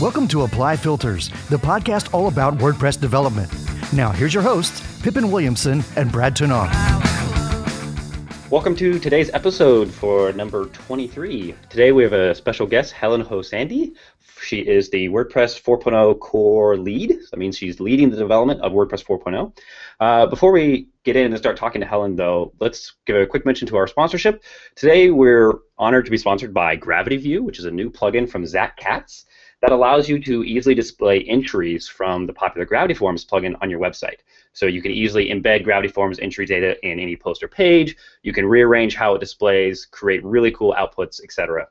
Welcome to Apply Filters, the podcast all about WordPress development. Now, here's your hosts, Pippin Williamson and Brad Touesnard. Welcome to today's episode for number 23. Today we have a special guest, Helen Hou-Sandi. She is the WordPress 4.0 core lead. That means she's leading the development of WordPress 4.0. Uh, before we get in and start talking to Helen, though, let's give a quick mention to our sponsorship. Today we're honored to be sponsored by Gravity View, which is a new plugin from Zach Katz that allows you to easily display entries from the popular Gravity Forms plugin on your website. So you can easily embed Gravity Forms entry data in any post or page. You can rearrange how it displays, create really cool outputs, etc.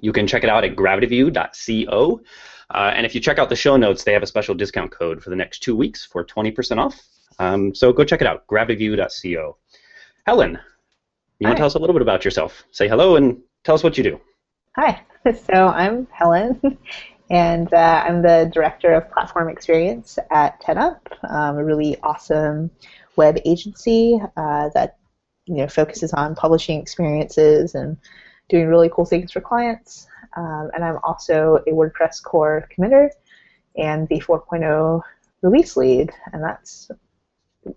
You can check it out at gravityview.co. Uh, and if you check out the show notes, they have a special discount code for the next two weeks for 20% off. Um, so go check it out, gravityview.co. Helen, you want to tell us a little bit about yourself? Say hello and tell us what you do. Hi. So I'm Helen, and uh, I'm the director of platform experience at 10up, um, a really awesome web agency uh, that you know focuses on publishing experiences and doing really cool things for clients. Um, and I'm also a WordPress core committer and the 4.0 release lead, and that's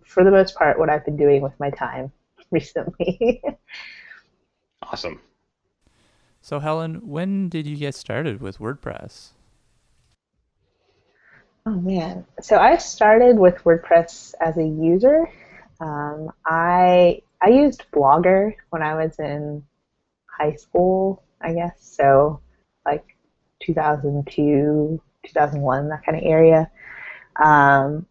for the most part what I've been doing with my time recently. awesome. So, Helen, when did you get started with WordPress? Oh man, so I started with WordPress as a user. Um, I I used Blogger when I was in high school, I guess. So like 2002, 2001, that kind of area. Um,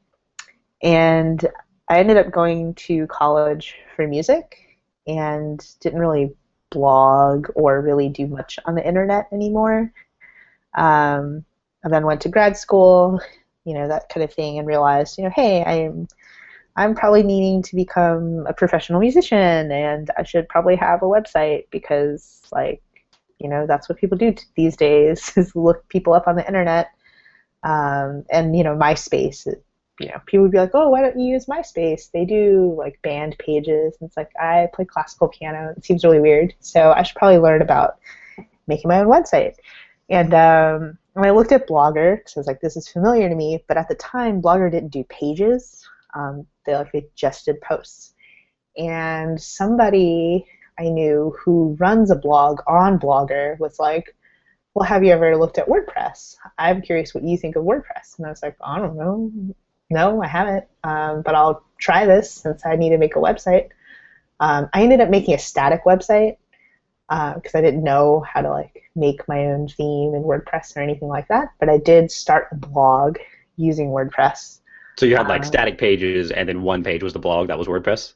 and I ended up going to college for music and didn't really blog or really do much on the internet anymore. Um, and then went to grad school, you know, that kind of thing, and realized, you know, hey, I'm I'm probably needing to become a professional musician, and I should probably have a website because, like, you know, that's what people do t- these days is look people up on the internet. Um, and you know, MySpace you know, people would be like, "Oh, why don't you use MySpace? They do like band pages." And it's like I play classical piano. It seems really weird, so I should probably learn about making my own website. And um, I looked at Blogger because I was like, "This is familiar to me," but at the time, Blogger didn't do pages. Um, they like they just did posts. And somebody I knew who runs a blog on Blogger was like, well, have you ever looked at WordPress? I'm curious what you think of WordPress. And I was like, I don't know. No, I haven't, um, but I'll try this since I need to make a website. Um, I ended up making a static website because uh, I didn't know how to like make my own theme in WordPress or anything like that. But I did start a blog using WordPress. So you had like um, static pages, and then one page was the blog that was WordPress.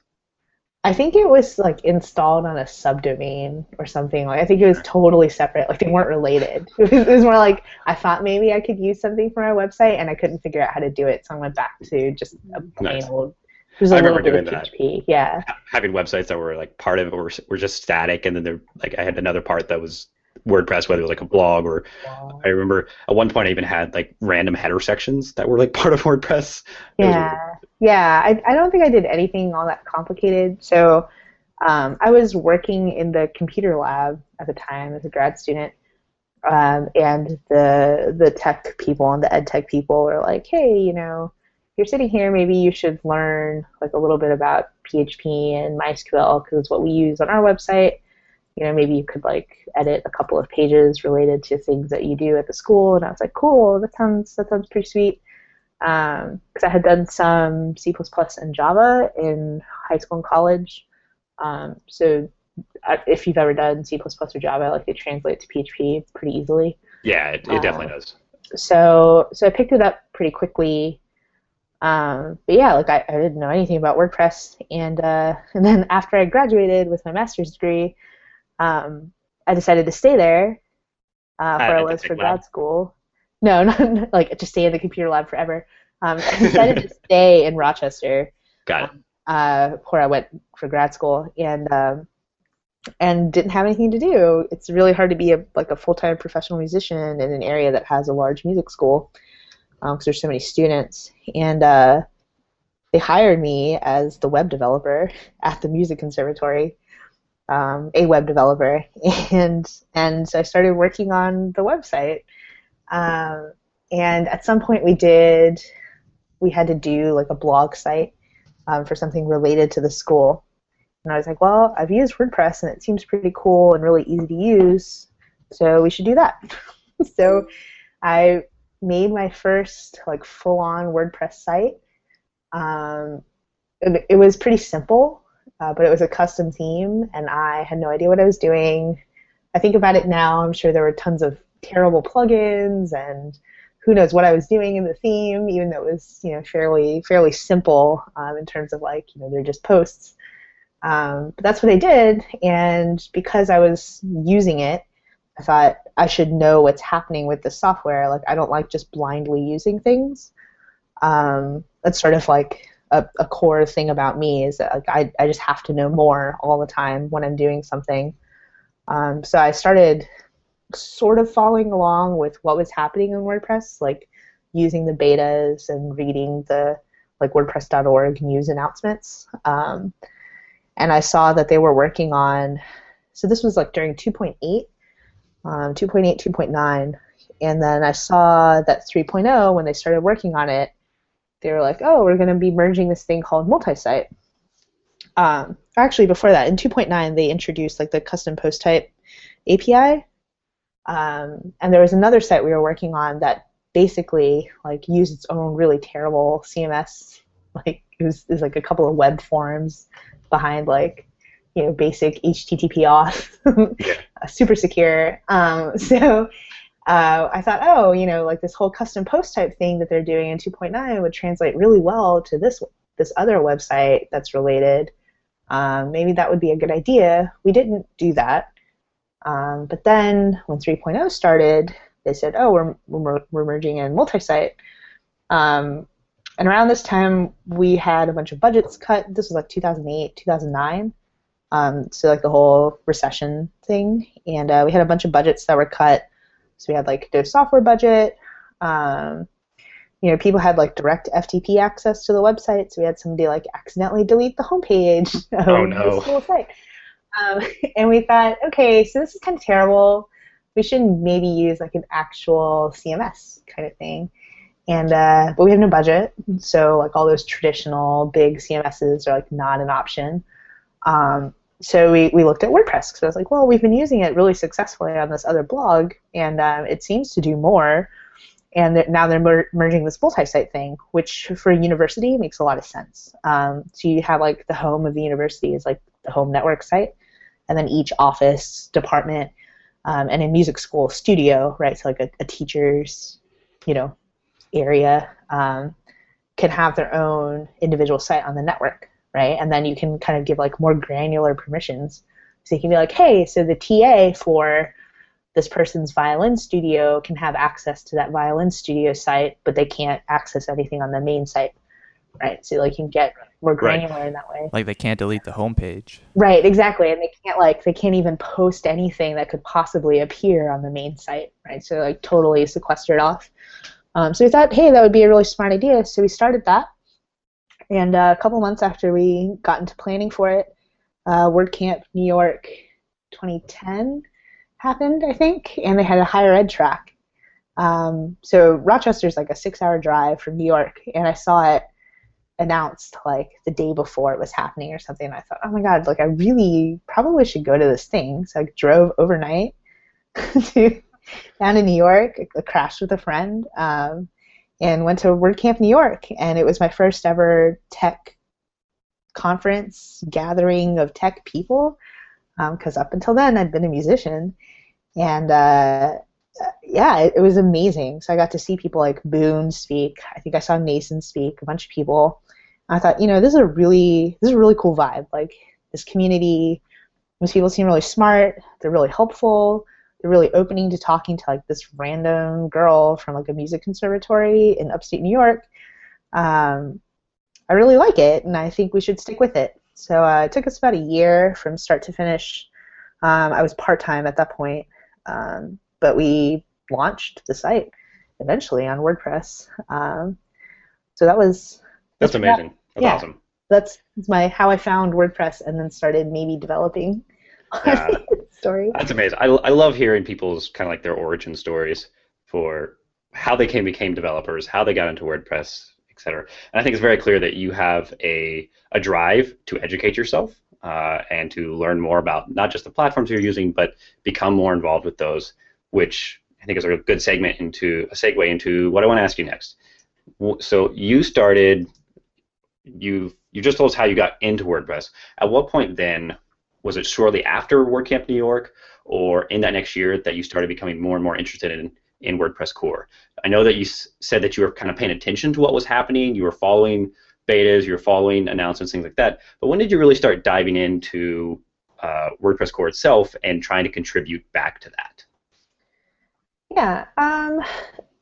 I think it was like installed on a subdomain or something. Like I think it was totally separate. Like they weren't related. It was more like I thought maybe I could use something for my website and I couldn't figure out how to do it, so I went back to just a plain nice. old. It was I remember doing that. PHP. Yeah. Having websites that were like part of it were, were just static, and then there like I had another part that was WordPress, whether it was like a blog or. I remember at one point I even had like random header sections that were like part of WordPress. Yeah, yeah. I, I don't think I did anything all that complicated. So um, I was working in the computer lab at the time as a grad student, um, and the the tech people and the ed tech people were like, hey, you know, you're sitting here, maybe you should learn like a little bit about PHP and MySQL because it's what we use on our website you know, maybe you could like edit a couple of pages related to things that you do at the school. And I was like, cool, that sounds that sounds pretty sweet. Because um, I had done some C++ and Java in high school and college. Um, so uh, if you've ever done C++ or Java, like it translates to PHP pretty easily. Yeah, it, it definitely um, does. So so I picked it up pretty quickly. Um, but yeah, like I, I didn't know anything about WordPress, and uh, and then after I graduated with my master's degree, um, I decided to stay there uh, for I was for grad school. No, not like to stay in the computer lab forever. Um, I decided to stay in Rochester. Got it. Uh, where I went for grad school, and um, and didn't have anything to do. It's really hard to be a like a full time professional musician in an area that has a large music school because um, there's so many students. And uh, they hired me as the web developer at the music conservatory um, a web developer, and and so I started working on the website. Um, and at some point we did, we had to do like a blog site um, for something related to the school. And I was like, well, I've used WordPress and it seems pretty cool and really easy to use, so we should do that. so I made my first like full-on WordPress site. Um, it, it was pretty simple, uh, but it was a custom theme, and I had no idea what I was doing. I think about it now, I'm sure there were tons of terrible plugins and who knows what I was doing in the theme, even though it was you know fairly fairly simple um, in terms of like you know they're just posts. Um, but that's what I did, and because I was using it, I thought I should know what's happening with the software. Like I don't like just blindly using things. Um, that's sort of like a, a, core thing about me is that like I, I just have to know more all the time when I'm doing something. Um, so I started sort of following along with what was happening in WordPress, like using the betas and reading the like WordPress.org news announcements. Um, and I saw that they were working on, so this was like during 2.8, um, 2.8, 2.9, and then I saw that 3.0 when they started working on it, they were like, oh, we're going to be merging this thing called multi-site. Um, actually, before that, in 2.9, they introduced like the custom post type API, um, and there was another site we were working on that basically like used its own really terrible CMS. Like it was, it was like a couple of web forms behind like you know basic HTTP auth, yeah. super secure. Um, so uh, I thought, oh, you know, like this whole custom post type thing that they're doing in 2.9 would translate really well to this this other website that's related. Um, maybe that would be a good idea. We didn't do that. Um, but then when 3.0 started, they said, oh, we're, we're, we're merging in multi-site. Um, and around this time, we had a bunch of budgets cut. This was like 2008, 2009. Um, so like the whole recession thing. And uh, we had a bunch of budgets that were cut. So we had like the software budget. Um, you know, people had like direct FTP access to the website, so we had somebody like accidentally delete the homepage of oh, no. the school site. Um, and we thought, okay, so this is kind of terrible. We should maybe use like an actual CMS kind of thing. And uh, but we have no budget, so like all those traditional big CMSs are like not an option. Um, so we, we looked at WordPress because I was like, well, we've been using it really successfully on this other blog, and um, it seems to do more. And now they're mer- merging this multi-site thing, which for a university makes a lot of sense. Um, so you have like the home of the university is like the home network site, and then each office department um, and in music school studio, right? So like a, a teacher's, you know, area um, can have their own individual site on the network, right? And then you can kind of give like more granular permissions. So you can be like, hey, so the TA for this person's violin studio can have access to that violin studio site, but they can't access anything on the main site right? So like you can get more granular right. in that way. Like they can't delete the homepage. Right, exactly, and they can't like they can't even post anything that could possibly appear on the main site, right? So like totally sequestered off. Um, so we thought, hey, that would be a really smart idea. So we started that, and uh, a couple months after we got into planning for it, uh, WordCamp New York 2010 happened, I think, and they had a higher ed track. Um, so Rochester's like a six-hour drive from New York, and I saw it announced like the day before it was happening or something. And I thought, oh my god, like I really probably should go to this thing. So I drove overnight to down to New York, I crashed with a friend, um, and went to WordCamp New York. And it was my first ever tech conference gathering of tech people. Because um, up until then, I'd been a musician, and uh, yeah, it, it, was amazing. So I got to see people like Boone speak. I think I saw Nacin speak. A bunch of people. I thought, you know, this is a really this is a really cool vibe. Like this community, these people seem really smart. They're really helpful. They're really opening to talking to like this random girl from like a music conservatory in upstate New York. Um, I really like it, and I think we should stick with it. So uh, it took us about a year from start to finish. Um, I was part time at that point, um, but we launched the site eventually on WordPress. Um, so that was that's amazing. That's yeah, awesome. That's, that's my how I found WordPress and then started maybe developing. Yeah. story. That's amazing. I, I love hearing people's kind of like their origin stories for how they came became developers, how they got into WordPress, etc. And I think it's very clear that you have a a drive to educate yourself uh, and to learn more about not just the platforms you're using, but become more involved with those, which I think is a good segment into a segue into what I want to ask you next. So you started, you you just told us how you got into WordPress. At what point then was it shortly after WordCamp New York, or in that next year that you started becoming more and more interested in in WordPress core? I know that you s- said that you were kind of paying attention to what was happening. You were following betas, you were following announcements, things like that. But when did you really start diving into uh, WordPress core itself and trying to contribute back to that? Yeah. Um,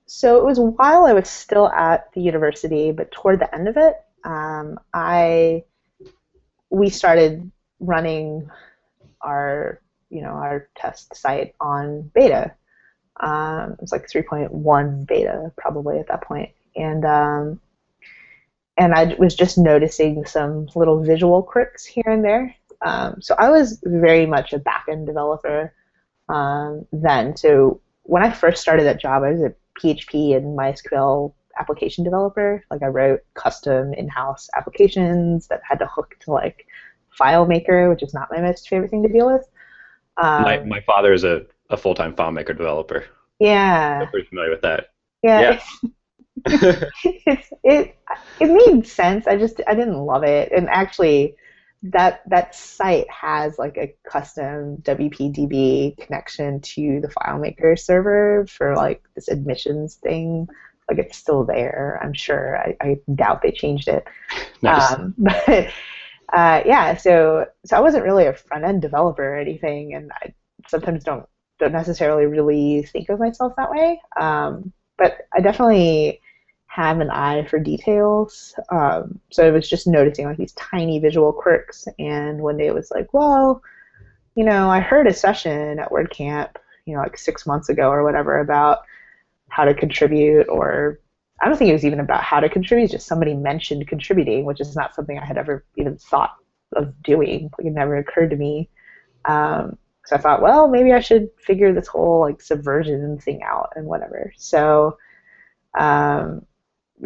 so it was while I was still at the university, but toward the end of it, um, I we started running our you know our test site on beta. Um, it was like 3.1 beta probably at that point, and um, and I was just noticing some little visual quirks here and there. Um, so I was very much a backend developer um, then. So when I first started that job, I was a PHP and MySQL application developer. Like I wrote custom in-house applications that had to hook to like FileMaker, which is not my most favorite thing to deal with. Um, my, my father is a, a full-time FileMaker developer. Yeah. I'm pretty familiar with that. Yeah. yeah. It's, it it made sense. I just I didn't love it, and actually, that that site has like a custom WPDB connection to the FileMaker server for like this admissions thing. Like it's still there, I'm sure. I, I doubt they changed it. Nice. Um, but uh, yeah, so so I wasn't really a front end developer or anything, and I sometimes don't don't necessarily really think of myself that way. Um, but I definitely have an eye for details. Um, so I was just noticing like these tiny visual quirks, and one day it was like, well, you know, I heard a session at WordCamp, you know, like six months ago or whatever about how to contribute, or I don't think it was even about how to contribute. Just somebody mentioned contributing, which is not something I had ever even thought of doing. Like it never occurred to me. Um, so I thought, well, maybe I should figure this whole like subversion thing out and whatever. So, um,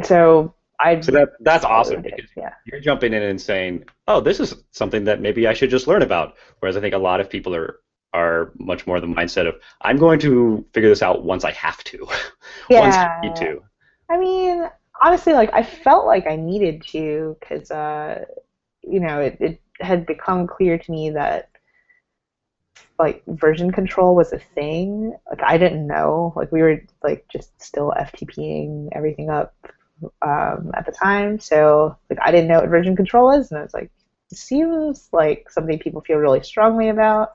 so I so that that's awesome because yeah. you're jumping in and saying, "Oh, this is something that maybe I should just learn about." Whereas I think a lot of people are are much more the mindset of, "I'm going to figure this out once I have to, yeah. once I need to." I mean, honestly, like I felt like I needed to because, uh, you know, it, it had become clear to me that like version control was a thing. Like I didn't know. Like we were like just still FTPing everything up um, at the time, so like I didn't know what version control is, and I was like, it seems like something people feel really strongly about.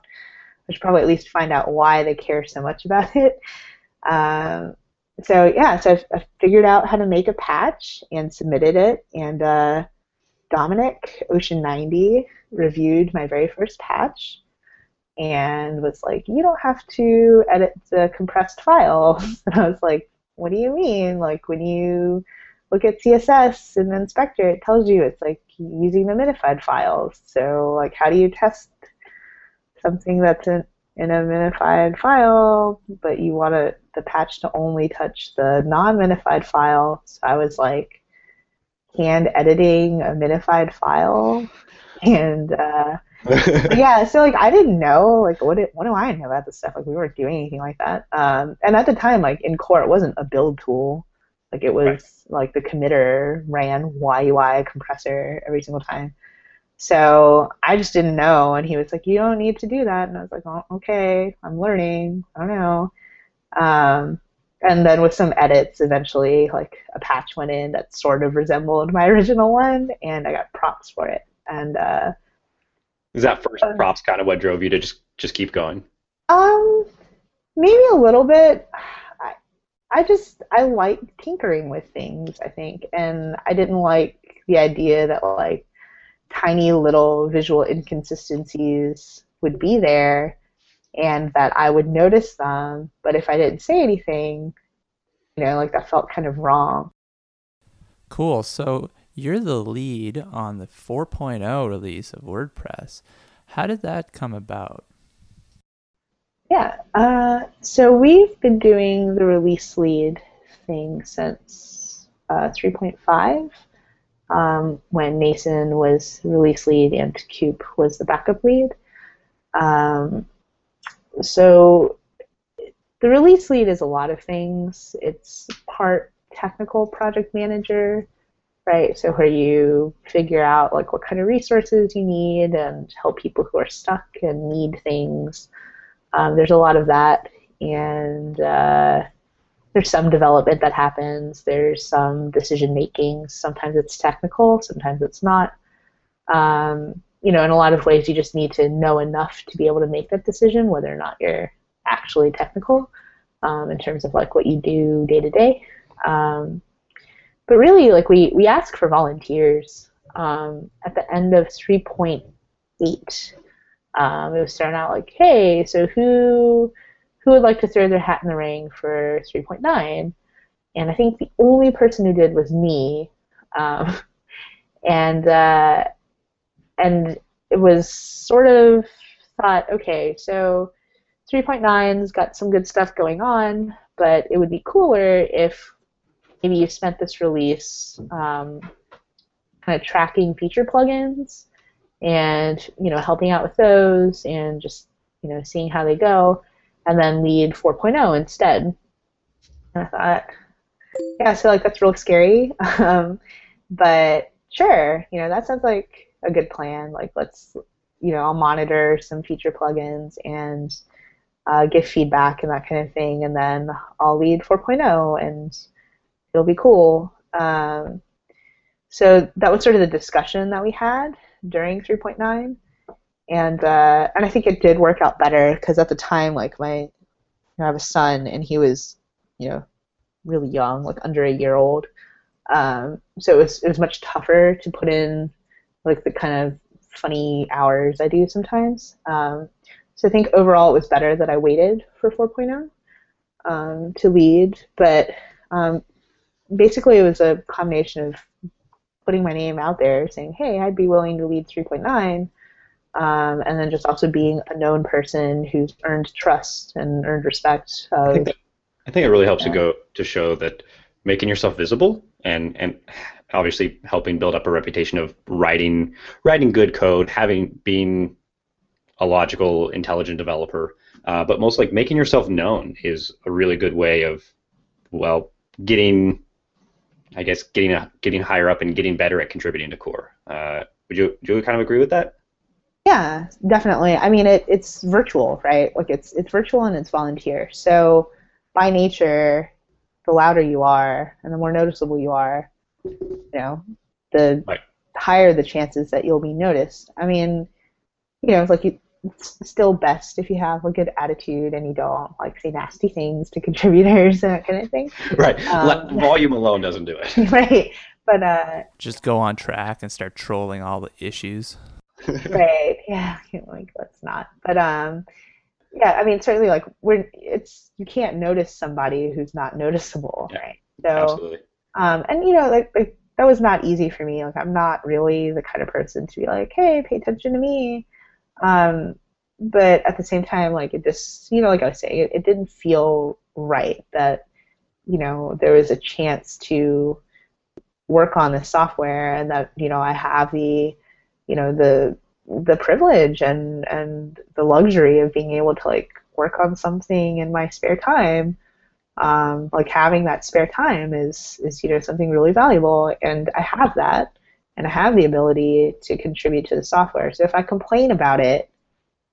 I should probably at least find out why they care so much about it. Um, so yeah, so I, figured out how to make a patch and submitted it, and uh, Dominik Ocean 90 reviewed my very first patch and was like, "You don't have to edit the compressed files." And I was like, "What do you mean? Like when you look at CSS in the inspector, it tells you it's like using the minified files. So like, how do you test something that's in, in a minified file, but you want to, the patch to only touch the non-minified file?" So I was like, hand editing a minified file, and uh, yeah, so like I didn't know like what it, what do I know about this stuff? Like we weren't doing anything like that. Um, and at the time, like in core, it wasn't a build tool. Like it was right. like the committer ran YUI compressor every single time. So I just didn't know, and he was like, "You don't need to do that," and I was like, "Oh, okay, I'm learning. I don't know." Um, and then with some edits, eventually, like a patch went in that sort of resembled my original one, and I got props for it. And uh, is that first props kind of what drove you to just just keep going? Um, maybe a little bit. I, just I like tinkering with things. I think, and I didn't like the idea that like tiny little visual inconsistencies would be there, and that I would notice them. But if I didn't say anything, you know, like that felt kind of wrong. Cool. So you're the lead on the 4.0 release of WordPress. How did that come about? Yeah, uh, so we've been doing the release lead thing since uh, 3.5 um, when Nacin was release lead and Koop was the backup lead. Um, so the release lead is a lot of things. It's part technical project manager, right? So where you figure out like what kind of resources you need and help people who are stuck and need things. Um, there's a lot of that, and uh, there's some development that happens. There's some decision making. Sometimes it's technical, sometimes it's not. Um, you know, in a lot of ways, you just need to know enough to be able to make that decision, whether or not you're actually technical um, in terms of like what you do day to day. Um, but really, like we we ask for volunteers um, at the end of 3.8. Um, it was starting out like, hey, so who who would like to throw their hat in the ring for 3.9? And I think the only person who did was me. Um, and uh, and it was sort of thought, okay, so 3.9's got some good stuff going on, but it would be cooler if maybe you spent this release um, kind of tracking feature plugins and you know helping out with those and just you know seeing how they go and then lead 4.0 instead. And i thought yeah so like that's real scary. Um, but sure you know that sounds like a good plan. Like let's you know i'll monitor some feature plugins and uh, give feedback and that kind of thing and then i'll lead 4.0 and it'll be cool. Um, so that was sort of the discussion that we had during 3.9, and uh, and I think it did work out better because at the time, like my, you know, I have a son and he was, you know, really young, like under a year old. Um, so it was it was much tougher to put in like the kind of funny hours I do sometimes. Um, so I think overall it was better that I waited for 4.0 um, to lead, but um, basically it was a combination of putting my name out there saying, hey, I'd be willing to lead 3.9. Um, and then just also being a known person who's earned trust and earned respect. Of, I, think that, I think it really helps to go to show that making yourself visible and and obviously helping build up a reputation of writing writing good code, having being a logical, intelligent developer, uh, but most like making yourself known is a really good way of well getting I guess getting a, getting higher up and getting better at contributing to core. Uh, would you do you kind of agree with that? Yeah, definitely. I mean, it, it's virtual, right? Like it's it's virtual and it's volunteer. So by nature, the louder you are and the more noticeable you are, you know, the right. higher the chances that you'll be noticed. I mean, you know, it's like you, it's still best if you have a good attitude and you don't like say nasty things to contributors and that kind of thing. Right. Um, Volume alone doesn't do it. Right. But uh, just go on track and start trolling all the issues. right. Yeah. Like let's not. But um, yeah. I mean, certainly, like we're it's you can't notice somebody who's not noticeable, yeah, right? So, absolutely. Um, and you know, like, like that was not easy for me. Like I'm not really the kind of person to be like, hey, pay attention to me um, but at the same time, like it just, you know, like I was saying, it, it didn't feel right that, you know, there was a chance to work on the software and that, you know, I have the, you know, the the privilege and and the luxury of being able to like work on something in my spare time. Um, like having that spare time is is you know something really valuable, and I have that and I have the ability to contribute to the software. So if I complain about it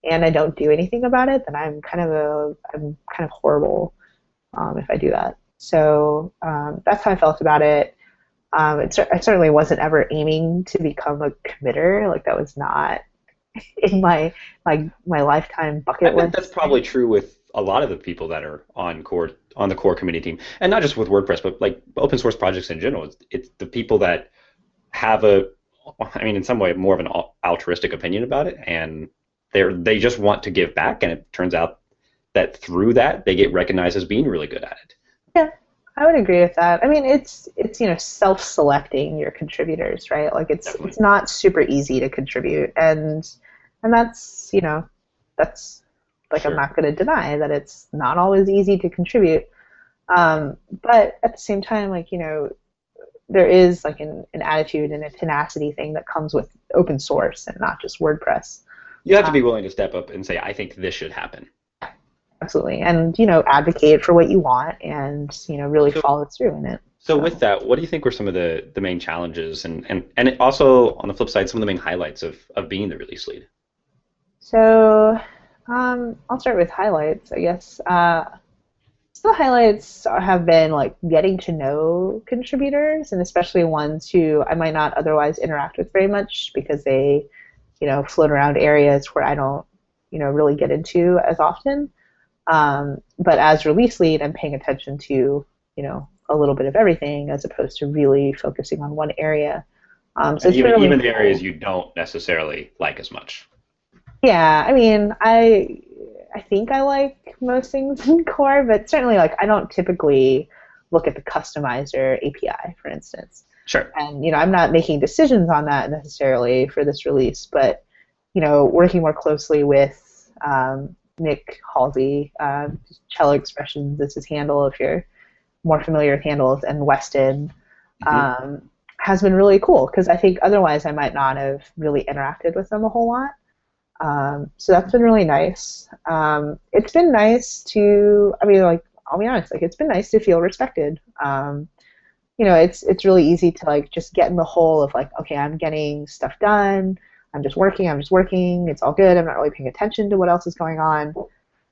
and I don't do anything about it, then I'm kind of a I'm kind of horrible um, if I do that. So um, that's how I felt about it. Um, it. I certainly wasn't ever aiming to become a committer. Like that was not in my my my lifetime bucket I list. that's probably true with a lot of the people that are on core on the core committee team, and not just with WordPress, but like open source projects in general. It's, it's the people that have a, I mean, in some way, more of an altruistic opinion about it, and they they just want to give back, and it turns out that through that they get recognized as being really good at it. Yeah, I would agree with that. I mean, it's it's you know self-selecting your contributors, right? Like it's Definitely. it's not super easy to contribute, and and that's you know that's like sure. I'm not going to deny that it's not always easy to contribute. Um, but at the same time, like you know, there is like an, an attitude and a tenacity thing that comes with open source and not just WordPress. You have to be willing to step up and say, I think this should happen. Absolutely, and you know, advocate for what you want, and you know, really So- follow through in it. So with that, what do you think were some of the, the main challenges and, and, and also on the flip side, some of the main highlights of, of being the release lead? So, um, I'll start with highlights, I guess. Uh, the highlights have been like getting to know contributors, and especially ones who I might not otherwise interact with very much because they, you know, float around areas where I don't, you know, really get into as often. Um, but as release lead, I'm paying attention to, you know, a little bit of everything as opposed to really focusing on one area. Um, so even, really even the areas you don't necessarily like as much. Yeah, I mean, I I think I like most things in core, but certainly like I don't typically look at the customizer API, for instance. Sure. And you know, I'm not making decisions on that necessarily for this release, but you know, working more closely with um, Nick Halsey, uh, Cello Expressions This is his handle if you're more familiar with handles, and Weston Mhm. um, has been really cool because I think otherwise I might not have really interacted with them a whole lot. Um, so that's been really nice. Um, it's been nice to, I mean, like, I'll be honest, like, it's been nice to feel respected. Um, you know, it's it's really easy to like just get in the hole of like, okay, I'm getting stuff done. I'm just working. I'm just working. It's all good. I'm not really paying attention to what else is going on.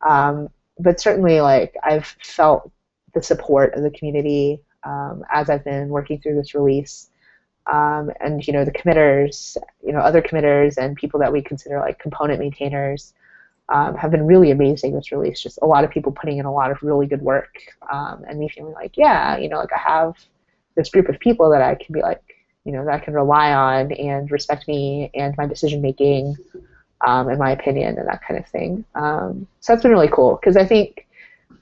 Um, but certainly, like, I've felt the support of the community um, as I've been working through this release um, and you know the committers, you know other committers and people that we consider like component maintainers um, have been really amazing this release. Just a lot of people putting in a lot of really good work, um, and me feeling like yeah, you know, like I have this group of people that I can be like, you know, that I can rely on and respect me and my decision making, um, and my opinion and that kind of thing. Um, so that's been really cool because I think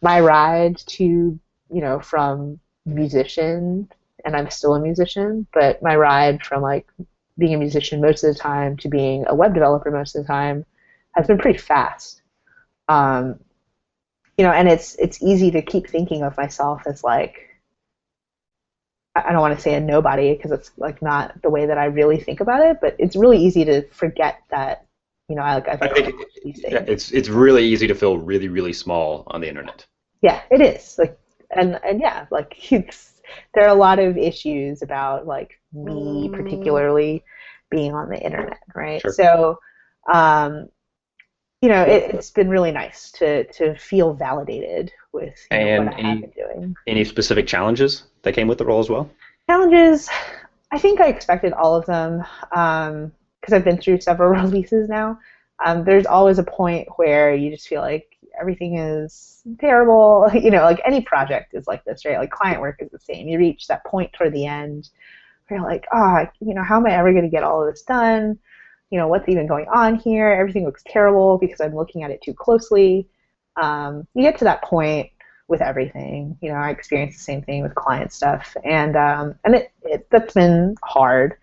my ride to you know from musician and I'm still a musician, but my ride from like being a musician most of the time to being a web developer most of the time has been pretty fast. Um, you know, and it's it's easy to keep thinking of myself as like I don't want to say a nobody because it's like not the way that I really think about it, but it's really easy to forget that you know I like I've I think. Yeah, it's it's really easy to feel really really small on the internet. Yeah, it is. Like and and yeah, like it's there are a lot of issues about like me particularly being on the internet, right? Sure. So um you know, it, it's been really nice to to feel validated with you know, And what I have any- been doing. Any specific challenges that came with the role as well? Challenges, I think I expected all of them because I've been through several releases now. Um, there's always a point where you just feel like everything is terrible. You know, like any project is like this, right? Like client work is the same. You reach that point toward the end where you're like, ah, you know, how am I ever going to get all of this done? You know, what's even going on here? Everything looks terrible because I'm looking at it too closely. Um, you get to that point with everything. You know, I experienced the same thing with client stuff, and um, and it, it that's been hard.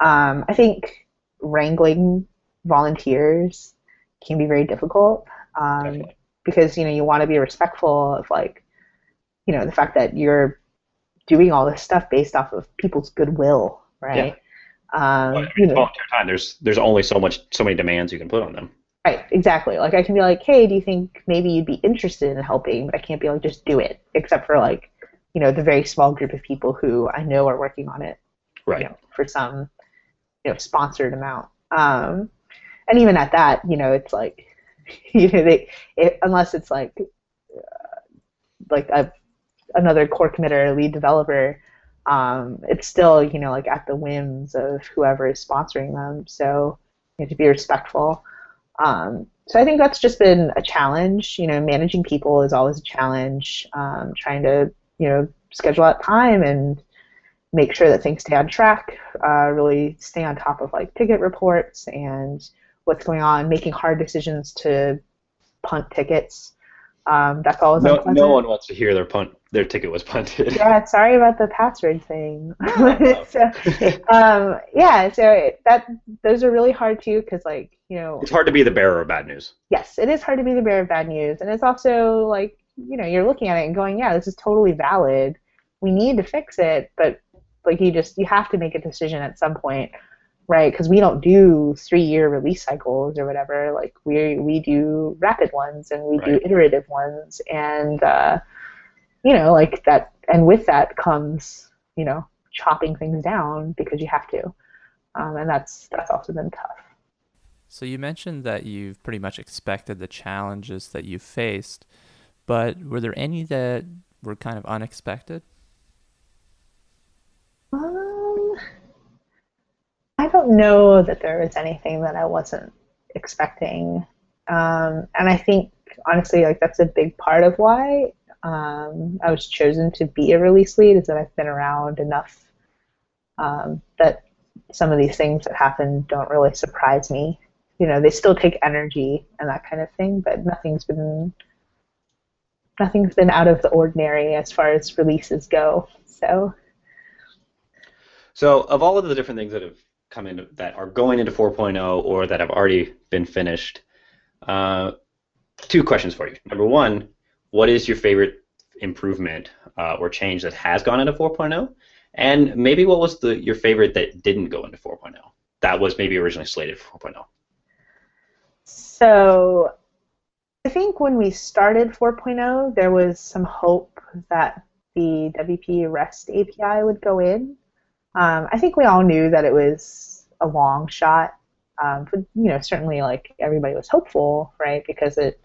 Um, I think wrangling volunteers can be very difficult um. Because you know you want to be respectful of like you know the fact that you're doing all this stuff based off of people's goodwill, right? Um, Well, you know, time. There's there's only so much so many demands you can put on them. Right, exactly. Like I can be like, hey, do you think maybe you'd be interested in helping? But I can't be like, just do it. Except for like, you know, the very small group of people who I know are working on it, Right. you know, for some, you know, sponsored amount. Um, and even at that, you know, it's like, you know, they it, unless it's like, uh, like a another core committer, or lead developer, um, it's still, you know, like at the whims of whoever is sponsoring them. So you have to be respectful. Um, so I think that's just been a challenge. You know, managing people is always a challenge. Um, trying to, you know, schedule out time and make sure that things stay on track. Uh, really stay on top of like ticket reports and what's going on. Making hard decisions to punt tickets. Um, that's always No, unpleasant. no one wants to hear their punt their ticket was punted. Yeah, sorry about the password thing. So, um, yeah, so it- that those are really hard too because like you know it's hard to be the bearer of bad news. yes, it is hard to be the bearer of bad news, and it's also like you know you're looking at it and going, yeah, this is totally valid. We need to fix it, but like you just you have to make a decision at some point, right? Because we don't do three year release cycles or whatever. Like we we do rapid ones and we right. do iterative ones, and uh, you know like that. And with that comes you know chopping things down because you have to, um, and that's that's also been tough. So you mentioned that you've pretty much expected the challenges that you faced, but were there any that were kind of unexpected? Um, I don't know that there was anything that I wasn't expecting, um, and I think honestly, like that's a big part of why um, I was chosen to be a release lead is that I've been around enough um, that some of these things that happen don't really surprise me. You know they still take energy and that kind of thing but nothing's been nothing's been out of the ordinary as far as releases go. So so of all of the different things that have come in that are going into 4.0 or that have already been finished. Uh, two questions for you. Number one what is your favorite improvement uh, or change that has gone into 4.0 and maybe what was the your favorite that didn't go into 4.0 that was maybe originally slated for 4.0 so I think when we started 4.0, there was some hope that the WP REST API would go in. Um, I think we all knew that it was a long shot, um, but you know certainly like everybody was hopeful, right? Because it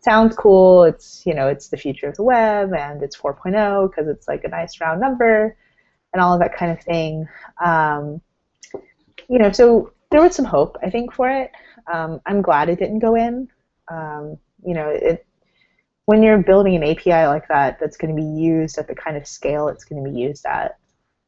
sounds cool. It's you know it's the future of the web, and it's 4.0 because it's like a nice round number, and all of that kind of thing. Um, you know, so there was some hope I think for it. Um, I'm glad it didn't go in. Um, you know, it when you're building an API like that that's going to be used at the kind of scale it's going to be used at,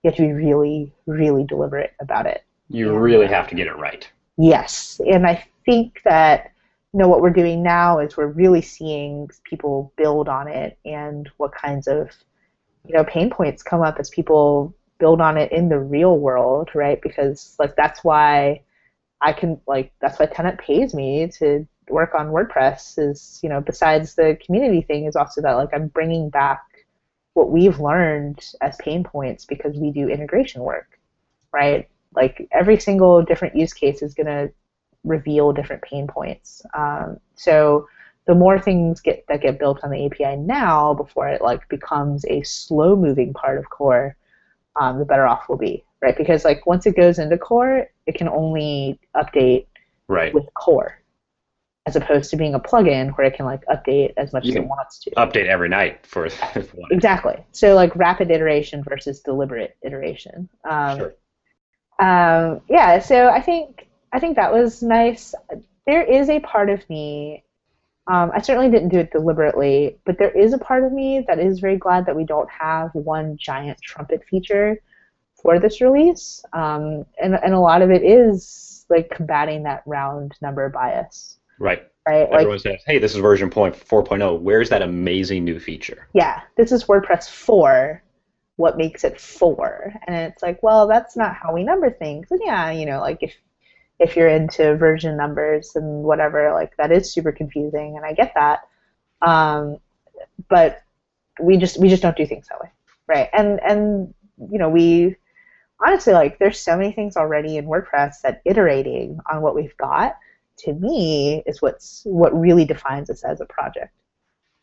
you have to be really, really deliberate about it. You really uh, have to get it right. Yes, and I think that you know what we're doing now is we're really seeing people build on it and what kinds of you know pain points come up as people build on it in the real world, right? Because like that's why I can like that's why 10up pays me to work on WordPress is you know besides the community thing is also that like I'm bringing back what we've learned as pain points because we do integration work, right? Like every single different use case is going to reveal different pain points. Um, so the more things get that get built on the API now before it like becomes a slow moving part of core, um, the better off we'll be, right? Because like once it goes into core, it can only update right. with core, as opposed to being a plugin where it can like update as much you as it wants to. Update every night for exactly. So like rapid iteration versus deliberate iteration. Um, sure. Um, yeah. So I think I think that was nice. There is a part of me um, I certainly didn't do it deliberately, but there is a part of me that is very glad that we don't have one giant trumpet feature for this release. Um, and, and a lot of it is like combating that round number bias. Right. Right. Everyone like, says, "Hey, this is version point 4.0. Where's that amazing new feature?" Yeah, this is WordPress 4. What makes it 4? And it's like, well, that's not how we number things. And yeah, you know, like if if you're into version numbers and whatever, like that is super confusing, and I get that. Um, but we just we just don't do things that way, right? And and you know we honestly like there's so many things already in WordPress that iterating on what we've got to me is what's what really defines us as a project,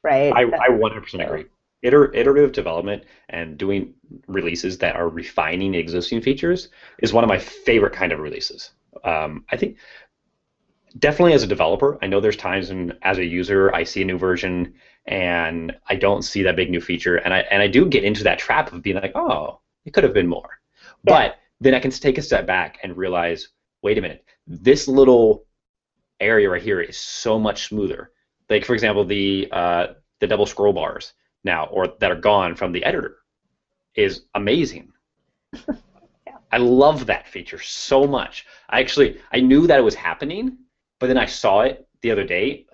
right? I, I 100% agree. Iter- iterative development and doing releases that are refining existing features is one of my favorite kind of releases um, I think definitely as a developer, I know there's times when as a user I see a new version and I don't see that big new feature, and I and I do get into that trap of being like, oh, it could have been more. Yeah. But then I can take a step back and realize, wait a minute, this little area right here is so much smoother. Like for example, the uh, the double scroll bars now, or that are gone from the editor, is amazing. I love that feature so much. I actually I knew that it was happening, but then I saw it the other day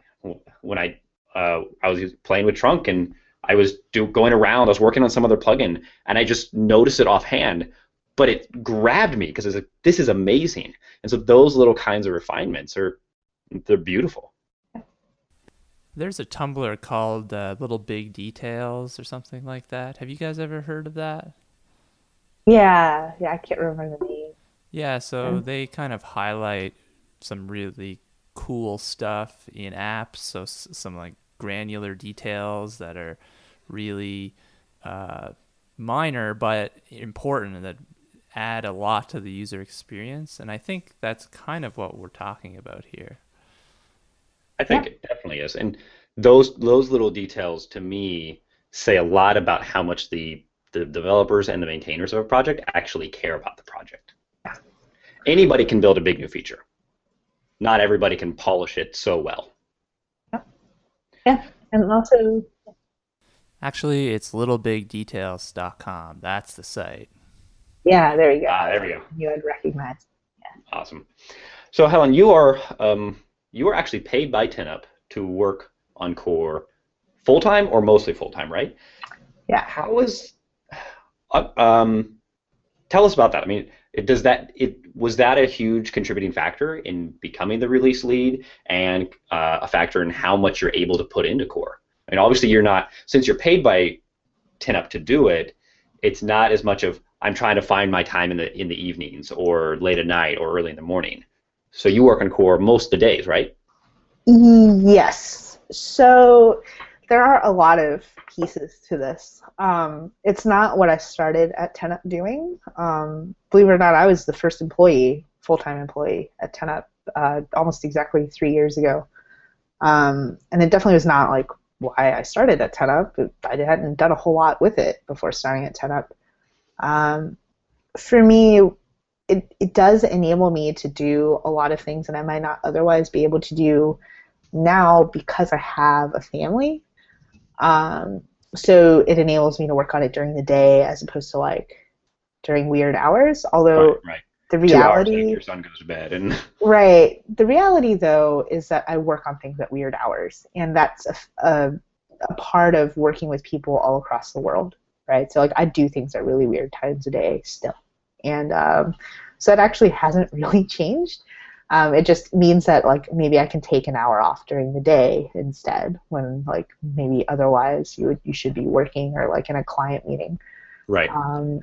when I uh, I was playing with Trunk and I was do, going around. I was working on some other plugin and I just noticed it offhand, but it grabbed me because it's like this is amazing. And so those little kinds of refinements are they're beautiful. There's a Tumblr called uh, Little Big Details or something like that. Have you guys ever heard of that? Yeah, yeah, I can't remember the name. Yeah, so they kind of highlight some really cool stuff in apps. So s- some like granular details that are really uh, minor but important and that add a lot to the user experience. And I think that's kind of what we're talking about here. I think it definitely is, and those those little details to me say a lot about how much the the developers and the maintainers of a project actually care about the project. Anybody can build a big new feature. Not everybody can polish it so well. Yeah, and also, Actually, it's littlebigdetails.com. That's the site. yeah, there you go. Ah, there we go. You would recognize. Awesome. So Helen, you are um, you are actually paid by 10up to work on Core full time or mostly full time, right? Yeah. How is uh, um, tell us about that. I mean, it, does that it was that a huge contributing factor in becoming the release lead and uh, a factor in how much you're able to put into Core? I mean, obviously you're not since you're paid by 10up to do it. It's not as much of I'm trying to find my time in the in the evenings or late at night or early in the morning. So you work on Core most of the days, right? Yes. So there are a lot of pieces to this. Um, it's not what I started at 10up doing. Um, believe it or not, I was the first employee, full-time employee at 10up uh, almost exactly three years ago. Um, and it definitely was not like why I started at 10up. I hadn't done a whole lot with it before starting at 10up. Um, for me, it, it does enable me to do a lot of things that I might not otherwise be able to do now because I have a family. Um, so it enables me to work on it during the day as opposed to like during weird hours. Although right, right. the Two hours after reality, your son goes to bed, and right, the reality though is that I work on things at weird hours, and that's a, a, a part of working with people all across the world, right? So like I do things at really weird times a day still, and um, so it actually hasn't really changed. Um, it just means that like maybe I can take an hour off during the day instead, when like maybe otherwise you would you should be working or like in a client meeting. right. Um,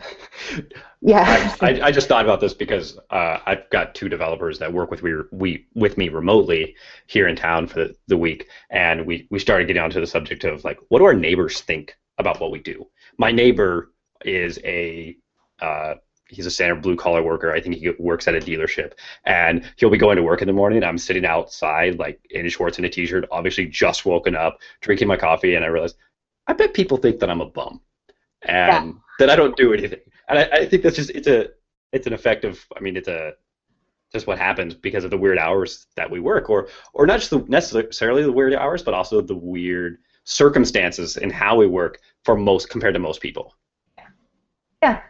yeah. I, I, I just thought about this because uh, I've got two developers that work with we, we with me remotely here in town for the, the week, and we, we started getting onto the subject of like, what do our neighbors think about what we do? My neighbor is a uh, he's a standard blue collar worker. I think he works at a dealership, and he'll be going to work in the morning. I'm sitting outside like in shorts and a t-shirt, obviously just woken up, drinking my coffee, and I realize, I bet people think that I'm a bum and that I don't do anything. And I, I think that's just it's a it's an effect of I mean it's a just what happens because of the weird hours that we work, or or not just the, necessarily the weird hours, but also the weird circumstances in how we work for most compared to most people. Yeah.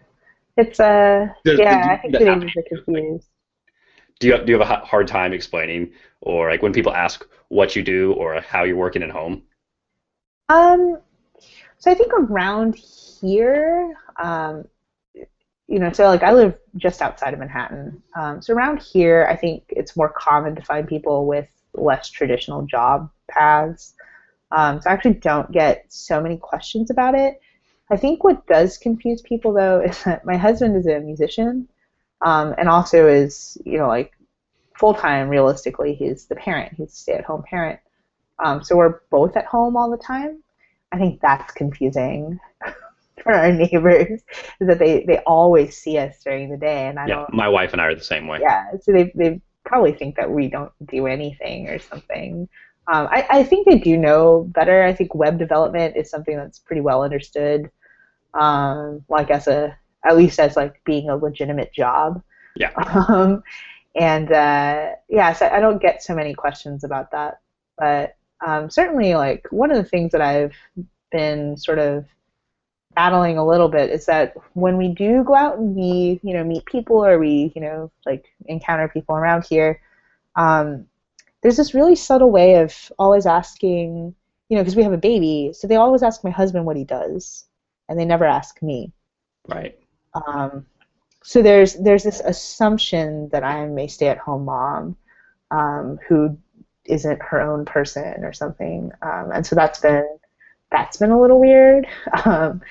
It's uh Does- yeah, does I think the to are confused. Do you do you have a hard time explaining, or like when people ask what you do or how you're working at home? Um so I think around here, um you know, so like I live just outside of Manhattan. Um, so around here, I think it's more common to find people with less traditional job paths. Um, so I actually don't get so many questions about it. I think what does confuse people though is that my husband is a musician, um, and also is you know like full time. Realistically, he's the parent. He's a stay at home parent. Um, so we're both at home all the time. I think that's confusing for our neighbors is that they, they always see us during the day, and I yeah, don't. my wife and I are the same way. Yeah, so they they probably think that we don't do anything or something. Um, I, I think they do know better. I think web development is something that's pretty well understood, um, like as a at least as like being a legitimate job. Yeah. Um, and uh, yeah, so I don't get so many questions about that, but um, certainly like one of the things that I've been sort of battling a little bit is that when we do go out and we you know meet people or we you know like encounter people around here um, there's this really subtle way of always asking you know because we have a baby so they always ask my husband what he does and they never ask me Right. um, so there's there's this assumption that I'm a stay-at-home mom um, who isn't her own person or something. Um, and so that's been that's been a little weird. Um,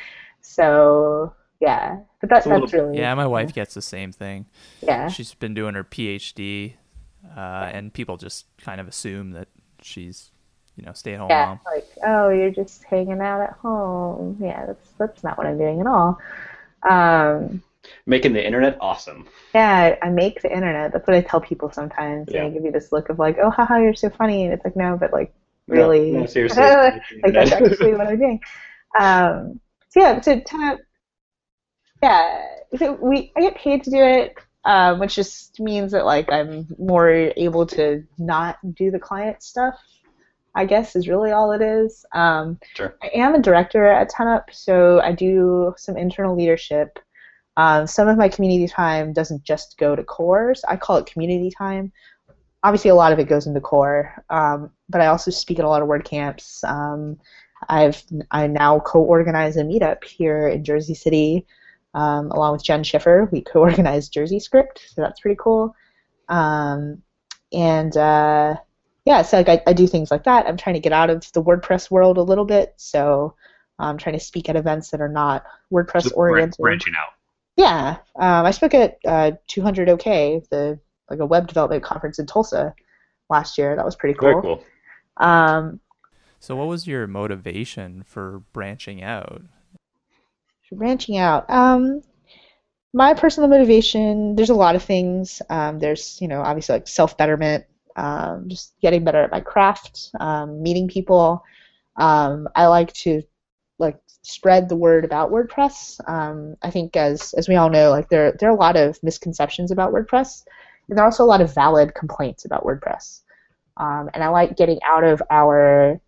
so yeah, but that, that's really yeah. My wife gets the same thing. Yeah, she's been doing her PhD, uh, and people just kind of assume that she's you know stay at home yeah, mom. like oh you're just hanging out at home. Yeah, that's that's not what I'm doing at all. Um, Making the internet awesome. Yeah, I make the internet. That's what I tell people sometimes. Yeah. And I give you this look of like, oh, haha, you're so funny. And it's like, no, but like, really. No, no seriously. like, that's actually what I'm doing. Um, so yeah, to kind of, yeah, so we, I get paid to do it, um, which just means that like I'm more able to not do the client stuff. I guess is really all it is. Um, sure. I am a director at 10up, so I do some internal leadership. Um, some of my community time doesn't just go to cores. I call it community time. Obviously, a lot of it goes into core, um, but I also speak at a lot of WordCamps. Um, I've I now co-organize a meetup here in Jersey City, um, along with Jenn Schiffer. We co-organize JerseyScript, so that's pretty cool. Um, and uh, yeah, so like I, I do things like that. I'm trying to get out of the WordPress world a little bit, so I'm trying to speak at events that are not WordPress oriented. Branching out. Yeah, um, I spoke at uh, 200 OK, the like a web development conference in Tulsa last year. That was pretty cool. Very cool. Um, so, what was your motivation for branching out? Branching out. Um, my personal motivation. There's a lot of things. Um, there's you know obviously like self betterment, um, just getting better at my craft, um, meeting people. Um, I like to like spread the word about WordPress. Um, I think as as we all know, like there there are a lot of misconceptions about WordPress, and there are also a lot of valid complaints about WordPress. Um, and I like getting out of our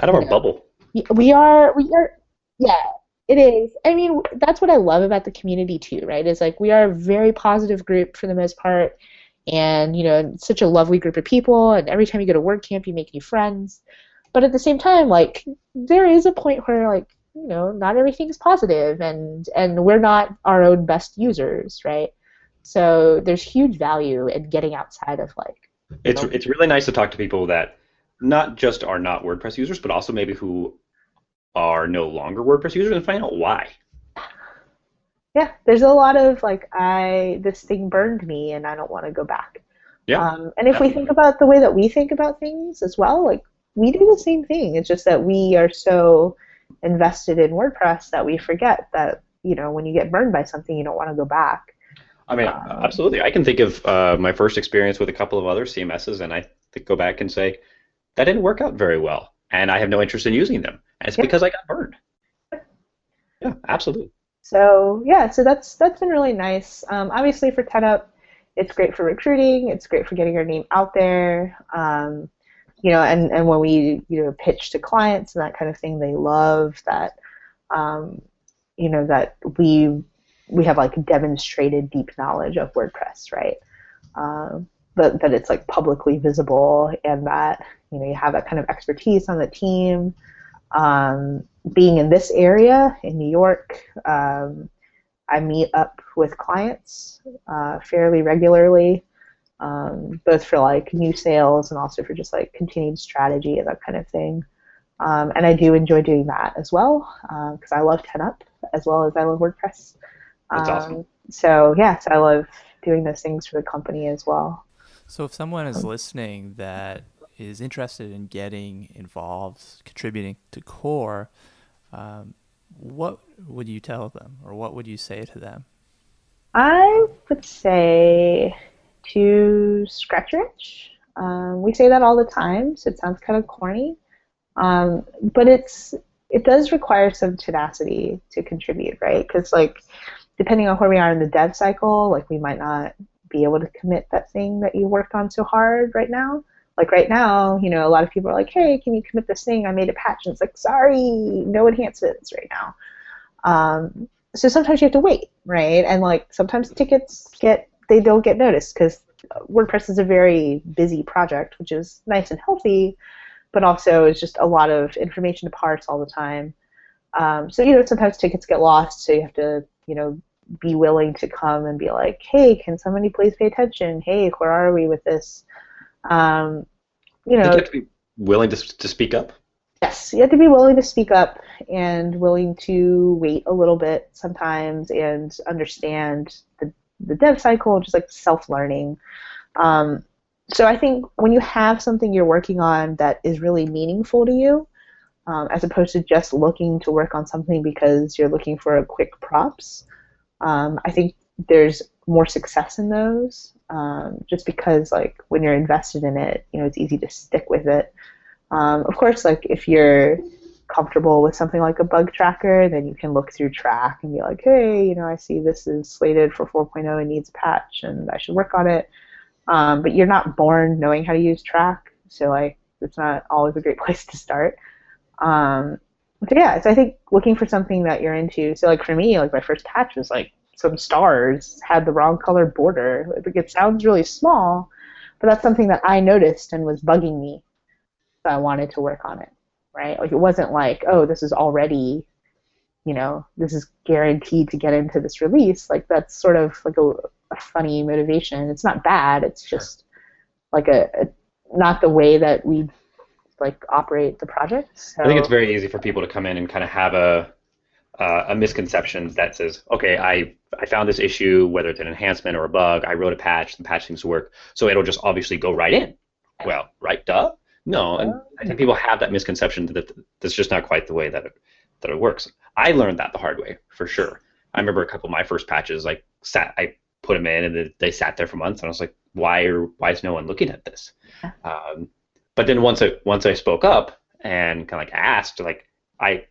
out of our know, bubble. We are we are yeah. It is. I mean, that's what I love about the community too, right? Is like we are a very positive group for the most part, and you know, such a lovely group of people. And every time you go to WordCamp, you make new friends. But at the same time, like there is a point where like you know not everything's positive and and we're not our own best users right so there's huge value in getting outside of like it's it's really nice to talk to people that not just are not WordPress users but also maybe who are no longer WordPress users and find out why yeah there's a lot of like I this thing burned me and I don't want to go back yeah um, and if definitely. we think about the way that we think about things as well like we do the same thing it's just that we are so invested in WordPress that we forget that you know when you get burned by something you don't want to go back. I mean, um, absolutely. I can think of uh, my first experience with a couple of other CMSs, and I go back and say that didn't work out very well, and I have no interest in using them, and it's yeah. because I got burned. Yeah, absolutely. So yeah, so that's that's been really nice. Um, obviously for 10up, it's great for recruiting. It's great for getting your name out there. Um, you know, and, and when we you know pitch to clients and that kind of thing, they love that, um, you know, that we we have like demonstrated deep knowledge of WordPress, right? Um, but that it's like publicly visible and that you know you have that kind of expertise on the team. Um, being in this area in New York, um, I meet up with clients uh, fairly regularly um, both for like new sales and also for just like continued strategy and that kind of thing. Um, and I do enjoy doing that as well because uh, I love 10up as well as I love WordPress. That's um, awesome. So yeah, so I love doing those things for the company as well. So if someone is listening that is interested in getting involved, contributing to Core, um, what would you tell them, or what would you say to them? I would say to scratch itch. Um, we say that all the time, so it sounds kind of corny, um, but it's it does require some tenacity to contribute, right? Because like depending on where we are in the dev cycle, like we might not be able to commit that thing that you worked on so hard right now. Like right now, you know, a lot of people are like, "Hey, can you commit this thing? I made a patch." And it's like, "Sorry, no enhancements right now." Um, so sometimes you have to wait, right? And like sometimes tickets get they don't get noticed because WordPress is a very busy project, which is nice and healthy, but also it's just a lot of information to parse all the time. Um, so you know sometimes tickets get lost, so you have to you know be willing to come and be like, hey, can somebody please pay attention? Hey, where are we with this? Um, you know, you have to be willing to, to speak up. Yes, you have to be willing to speak up and willing to wait a little bit sometimes and understand the, the dev cycle, just like self learning. Um, so I think when you have something you're working on that is really meaningful to you, um, as opposed to just looking to work on something because you're looking for a quick props, um, I think there's more success in those. Um, just because like when you're invested in it, you know, it's easy to stick with it. Um, of course, like if you're comfortable with something like a bug tracker, then you can look through Trac and be like, hey, you know, I see this is slated for 4.0 and needs a patch, and I should work on it. Um, but you're not born knowing how to use Trac, so like it's not always a great place to start. Um, so yeah, so I think looking for something that you're into. So like for me, like my first patch was like some stars had the wrong color border. Like it sounds really small, but that's something that I noticed and was bugging me. So I wanted to work on it, right? Like it wasn't like, oh, this is already, you know, this is guaranteed to get into this release. Like that's sort of like a, a funny motivation. It's not bad. It's just like a, a not the way that we like operate the project. So, I think it's very easy for people to come in and kind of have a uh, a misconception that says, okay, I I found this issue, whether it's an enhancement or a bug, I wrote a patch, the patch seems to work, so it'll just obviously go right in. Well, right, duh. No, and I think people have that misconception that that's just not quite the way that it that it works. I learned that the hard way for sure. I remember a couple of my first patches, like sat, I put them in, and they sat there for months, and I was like, why are why is no one looking at this? Um, but then once I once I spoke up and kind of like asked, like I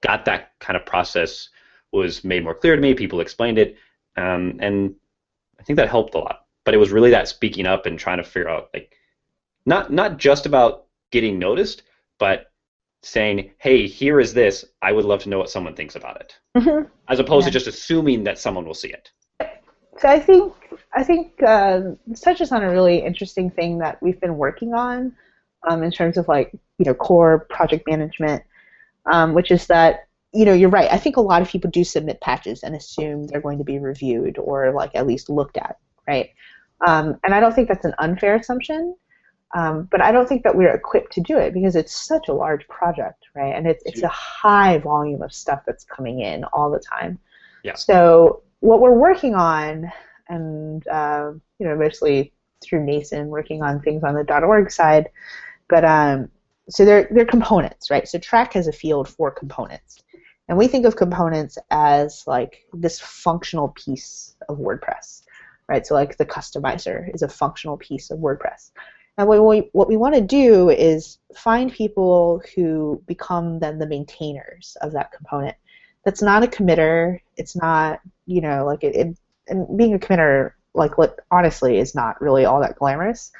got that kind of process was made more clear to me. People explained it, um, and I think that helped a lot. But it was really that speaking up and trying to figure out like not not just about getting noticed, but saying, "Hey, here is this. I would love to know what someone thinks about it," mm-hmm. as opposed yeah. to just assuming that someone will see it. So I think I think uh, this touches on a really interesting thing that we've been working on um, in terms of like you know core project management, um, which is that you know, you're right. I think a lot of people do submit patches and assume they're going to be reviewed or like at least looked at, right? Um, and I don't think that's an unfair assumption. Um, but I don't think that we're equipped to do it because it's such a large project, right? And it's it's a high volume of stuff that's coming in all the time. Yeah. So what we're working on, and uh, you know, mostly through Nacin, working on things on the .org side, but um, so they're they're components, right? So Trac has a field for components, and we think of components as like this functional piece of WordPress, right? So like the customizer is a functional piece of WordPress. And what we, what we want to do is find people who become then the maintainers of that component. That's not a committer. It's not, you know, like it, it and being a committer, like honestly is not really all that glamorous.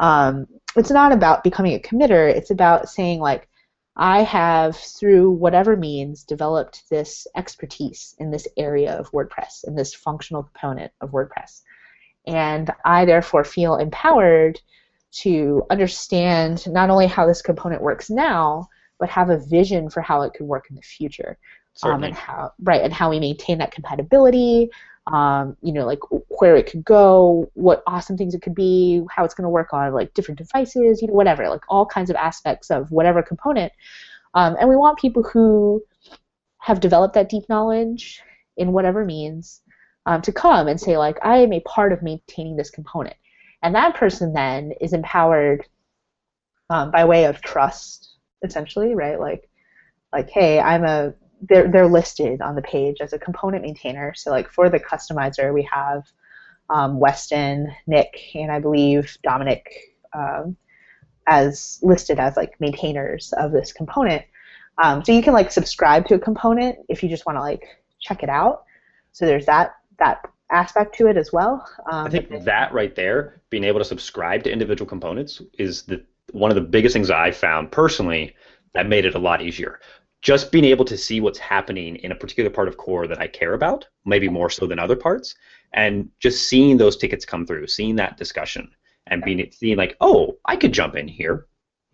Um, it's not about becoming a committer. It's about saying like, I have, through whatever means, developed this expertise in this area of WordPress, in this functional component of WordPress. And I therefore feel empowered to understand not only how this component works now, but have a vision for how it could work in the future. Um, and how right and how we maintain that compatibility, um, you know, like where it could go, what awesome things it could be, how it's going to work on like different devices, you know, whatever, like all kinds of aspects of whatever component. Um, and we want people who have developed that deep knowledge in whatever means um, to come and say like, I am a part of maintaining this component, and that person then is empowered um, by way of trust, essentially, right? Like, like, hey, I'm a they're they're listed on the page as a component maintainer. So like for the customizer, we have um, Weston, Nick, and I believe Dominik um, as listed as like maintainers of this component. Um, so you can like subscribe to a component if you just want to like check it out. So there's that that aspect to it as well. Um, I think that right there, being able to subscribe to individual components, is the one of the biggest things I found personally that made it a lot easier just being able to see what's happening in a particular part of core that I care about, maybe more so than other parts, and just seeing those tickets come through, seeing that discussion, and being seeing like, oh, I could jump in here.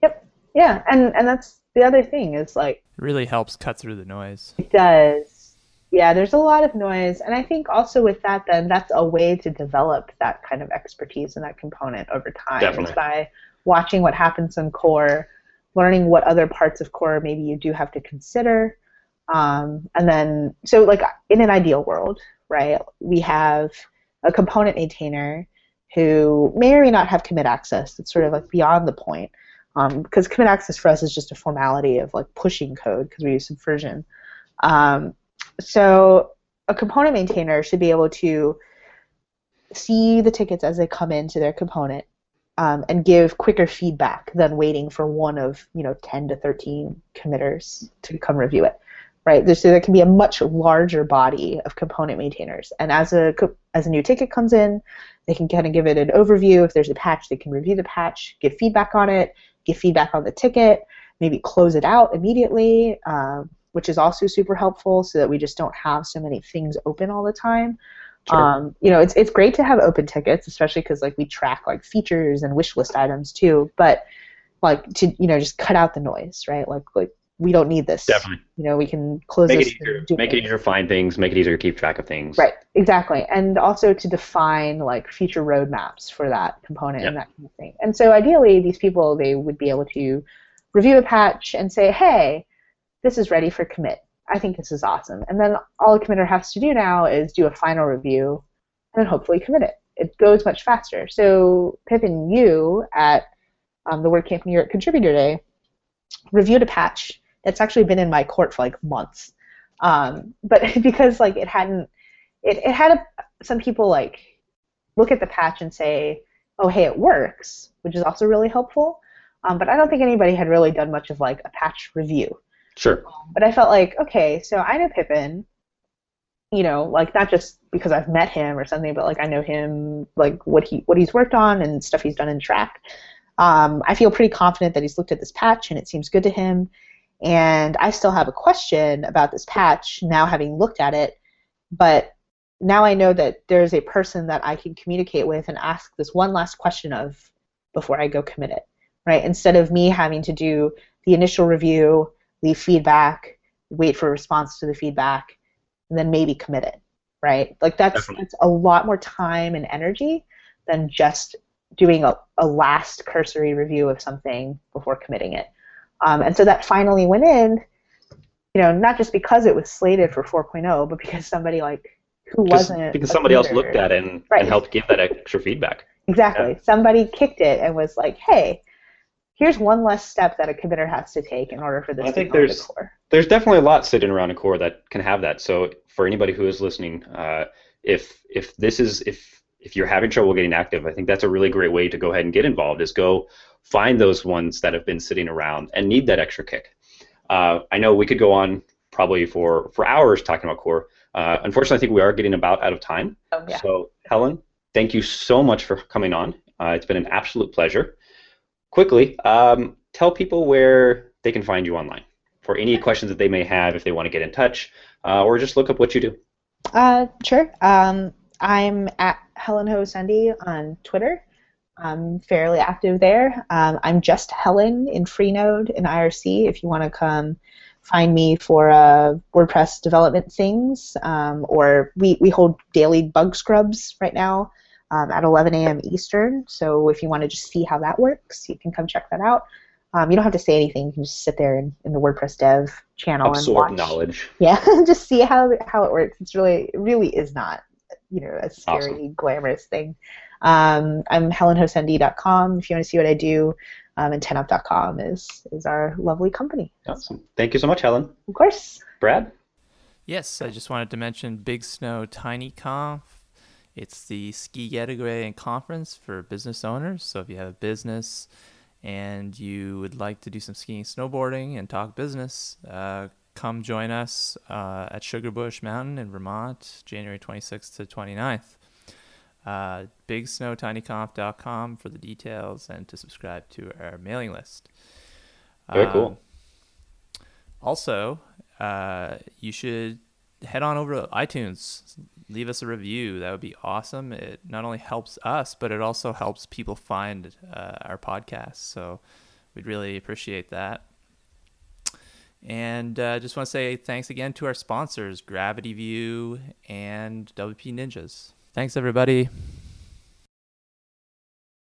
Yep. Yeah, and and that's the other thing is like it really helps cut through the noise. It does. Yeah, there's a lot of noise, and I think also with that, then that's a way to develop that kind of expertise in that component over time. Definitely. Is by watching what happens in core, learning what other parts of core maybe you do have to consider. Um, and then, so like in an ideal world, right, we have a component maintainer who may or may not have commit access. It's sort of like beyond the point. Because um, commit access for us is just a formality of like pushing code because we use Subversion. Um, so a component maintainer should be able to see the tickets as they come into their component um, and give quicker feedback than waiting for one of you know 10 to 13 committers to come review it right? So there can be a much larger body of component maintainers. And as a as a new ticket comes in they can kind of give it an overview. If there's a patch they can review the patch give feedback on it give feedback on the ticket maybe close it out immediately um, which is also super helpful so that we just don't have so many things open all the time Sure. Um, you know, it's it's great to have open tickets, especially because like we track like features and wish list items too. But like to you know just cut out the noise, right? Like like we don't need this. Definitely. You know, we can close make it easier. Make it easier to find things. Make it easier to keep track of things. Right. Exactly. And also to define like future roadmaps for that component yep. and that kind of thing. And so ideally, these people they would be able to review a patch and say, hey, this is ready for commit I think this is awesome. And then all a committer has to do now is do a final review and then hopefully commit it. It goes much faster. So Pippin, you at um, the WordCamp New York Contributor Day reviewed a patch that's actually been in my court for like months. Um, but because like it hadn't, it, it had a, some people like look at the patch and say, oh hey it works, which is also really helpful. Um, but I don't think anybody had really done much of like a patch review. Sure. But I felt like, okay, so I know Pippin, you know, like not just because I've met him or something, but like I know him, like what he what he's worked on and stuff he's done in Trac. Um, I feel pretty confident that he's looked at this patch and it seems good to him. And I still have a question about this patch now, having looked at it, but now I know that there's a person that I can communicate with and ask this one last question of before I go commit it, right? Instead of me having to do the initial review leave feedback, wait for a response to the feedback, and then maybe commit it, right? Like that's, that's a lot more time and energy than just doing a, a last cursory review of something before committing it. Um, and so that finally went in, you know, not just because it was slated for 4.0, but because somebody like who wasn't because somebody else looked at it and, right. and helped give that extra feedback. Exactly. Yeah. Somebody kicked it and was like, "Hey, here's one less step that a committer has to take in order for this I to think there's, core. There's definitely a lot sitting around a core that can have that. So for anybody who is listening, uh, if if this is if if you're having trouble getting active, I think that's a really great way to go ahead and get involved. Is go find those ones that have been sitting around and need that extra kick. Uh, I know we could go on probably for for hours talking about core. Uh, unfortunately, I think we are getting about out of time. Oh, yeah. So Helen, thank you so much for coming on. Uh, it's been an absolute pleasure quickly, um, tell people where they can find you online for any questions that they may have if they want to get in touch, uh, or just look up what you do. Uh, sure. Um, I'm at Helen Ho on Twitter. I'm fairly active there. Um, I'm just Helen in Freenode in IRC if you want to come find me for uh, WordPress development things, um, or we, we hold daily bug scrubs right now um, at 11 a.m. Eastern. So if you want to just see how that works, you can come check that out. Um, you don't have to say anything. You can just sit there in, in the WordPress dev channel Absorb and watch. knowledge. Yeah, just see how how it works. It's really it really is not you know a scary awesome. glamorous thing. Um, I'm helenhousandi.com if you want to see what I do. Um, and 10up.com is is our lovely company. Awesome. Thank you so much, Helen. Of course. Brad. Yes, I just wanted to mention Big Snow Tiny Conf it's the Ski Getaway and Conference for business owners. So if you have a business and you would like to do some skiing, snowboarding, and talk business, uh, come join us uh, at Sugarbush Mountain in Vermont, January 26th to 29th. Uh, BigSnowTinyConf.com for the details and to subscribe to our mailing list. Very cool. Um, also, uh, you should head on over to iTunes, leave us a review. That would be awesome. It not only helps us, but it also helps people find uh, our podcast. So we'd really appreciate that. And uh, just want to say thanks again to our sponsors, Gravity View and WP Ninjas. Thanks, everybody.